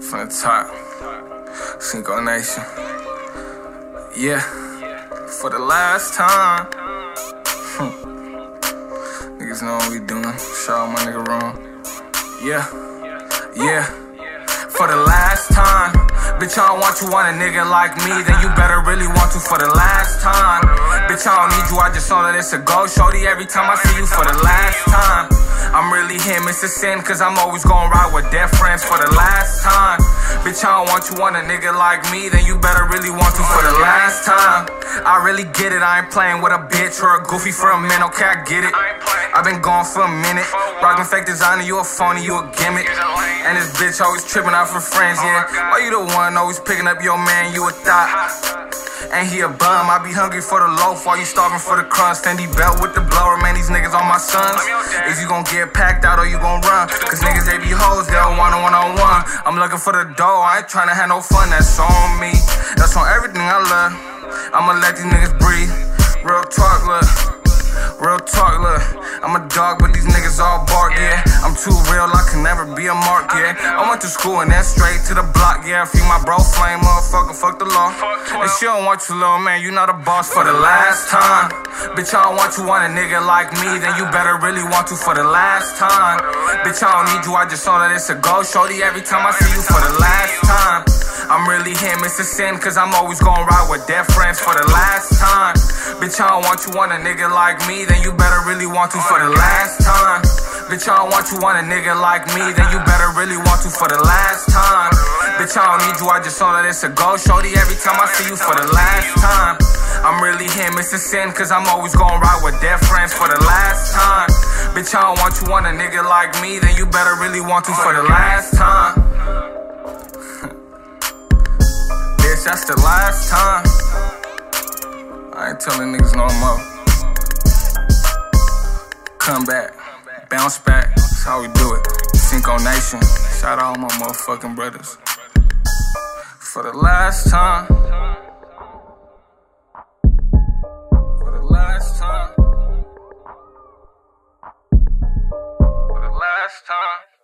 From the top. Cinco Nation. Yeah. For the last time. Hmm. Niggas know what we doing. Shout out my nigga wrong. Yeah. Yeah. For the last time. Bitch, I don't want you want a nigga like me, then you better really want to for the last time. Bitch, I don't need you, I just know that it's a go. Shorty, every time I see you for the last time. It's a sin, cause I'm always gonna ride with dead friends for the last time. Bitch, I don't want you want a nigga like me, then you better really want to for the last time. I really get it, I ain't playing with a bitch or a goofy for a minute, okay, I get it. I've been gone for a minute. Rockin' fake designer, you a phony, you a gimmick. And this bitch always tripping out for friends, yeah. Why you the one always picking up your man, you a thought? And he a bum, I be hungry for the loaf while you starving for the crust. Fendi belt with the blower, man, these niggas on my sons. Is you gon' get packed out or you gon' run? Cause niggas, they be hoes, they don't want a one on one. I'm looking for the dough, I ain't tryna have no fun, that's on me. That's on everything I love. I'ma let these niggas breathe. Real talk, look. Real talk, look. I'm a dog, but these niggas all bark, yeah. I'm too real, I can never be a mark, yeah. I went to school and then straight to the block, yeah. Feed my bro flame, motherfucker, fuck the law. And she don't want you, little man, you not a boss for the last time. Bitch, I don't want you want a nigga like me, then you better really want to for the last time. Bitch, I don't need you, I just know that it's a go. Shorty, every time I see you for the last time. I'm really him, it's a sin, cause I'm always gonna ride with dead friends for the last time. Bitch, I don't want you want a nigga like me, then you better really want to for the last time. Bitch, I don't want you want a nigga like me, then you better really want to for the last time. Bitch, I don't need you, I just know that it's a go. Shorty, every time I see you for the last time. I'm really him, it's a sin, cause I'm always gonna ride with dead friends for the last time. Bitch, I don't want you want a nigga like me, then you better really want to for the last time. That's the last time. I ain't telling niggas no more. Come back, bounce back, that's how we do it. Cinco Nation, shout out all my motherfucking brothers. For the last time. For the last time. For the last time.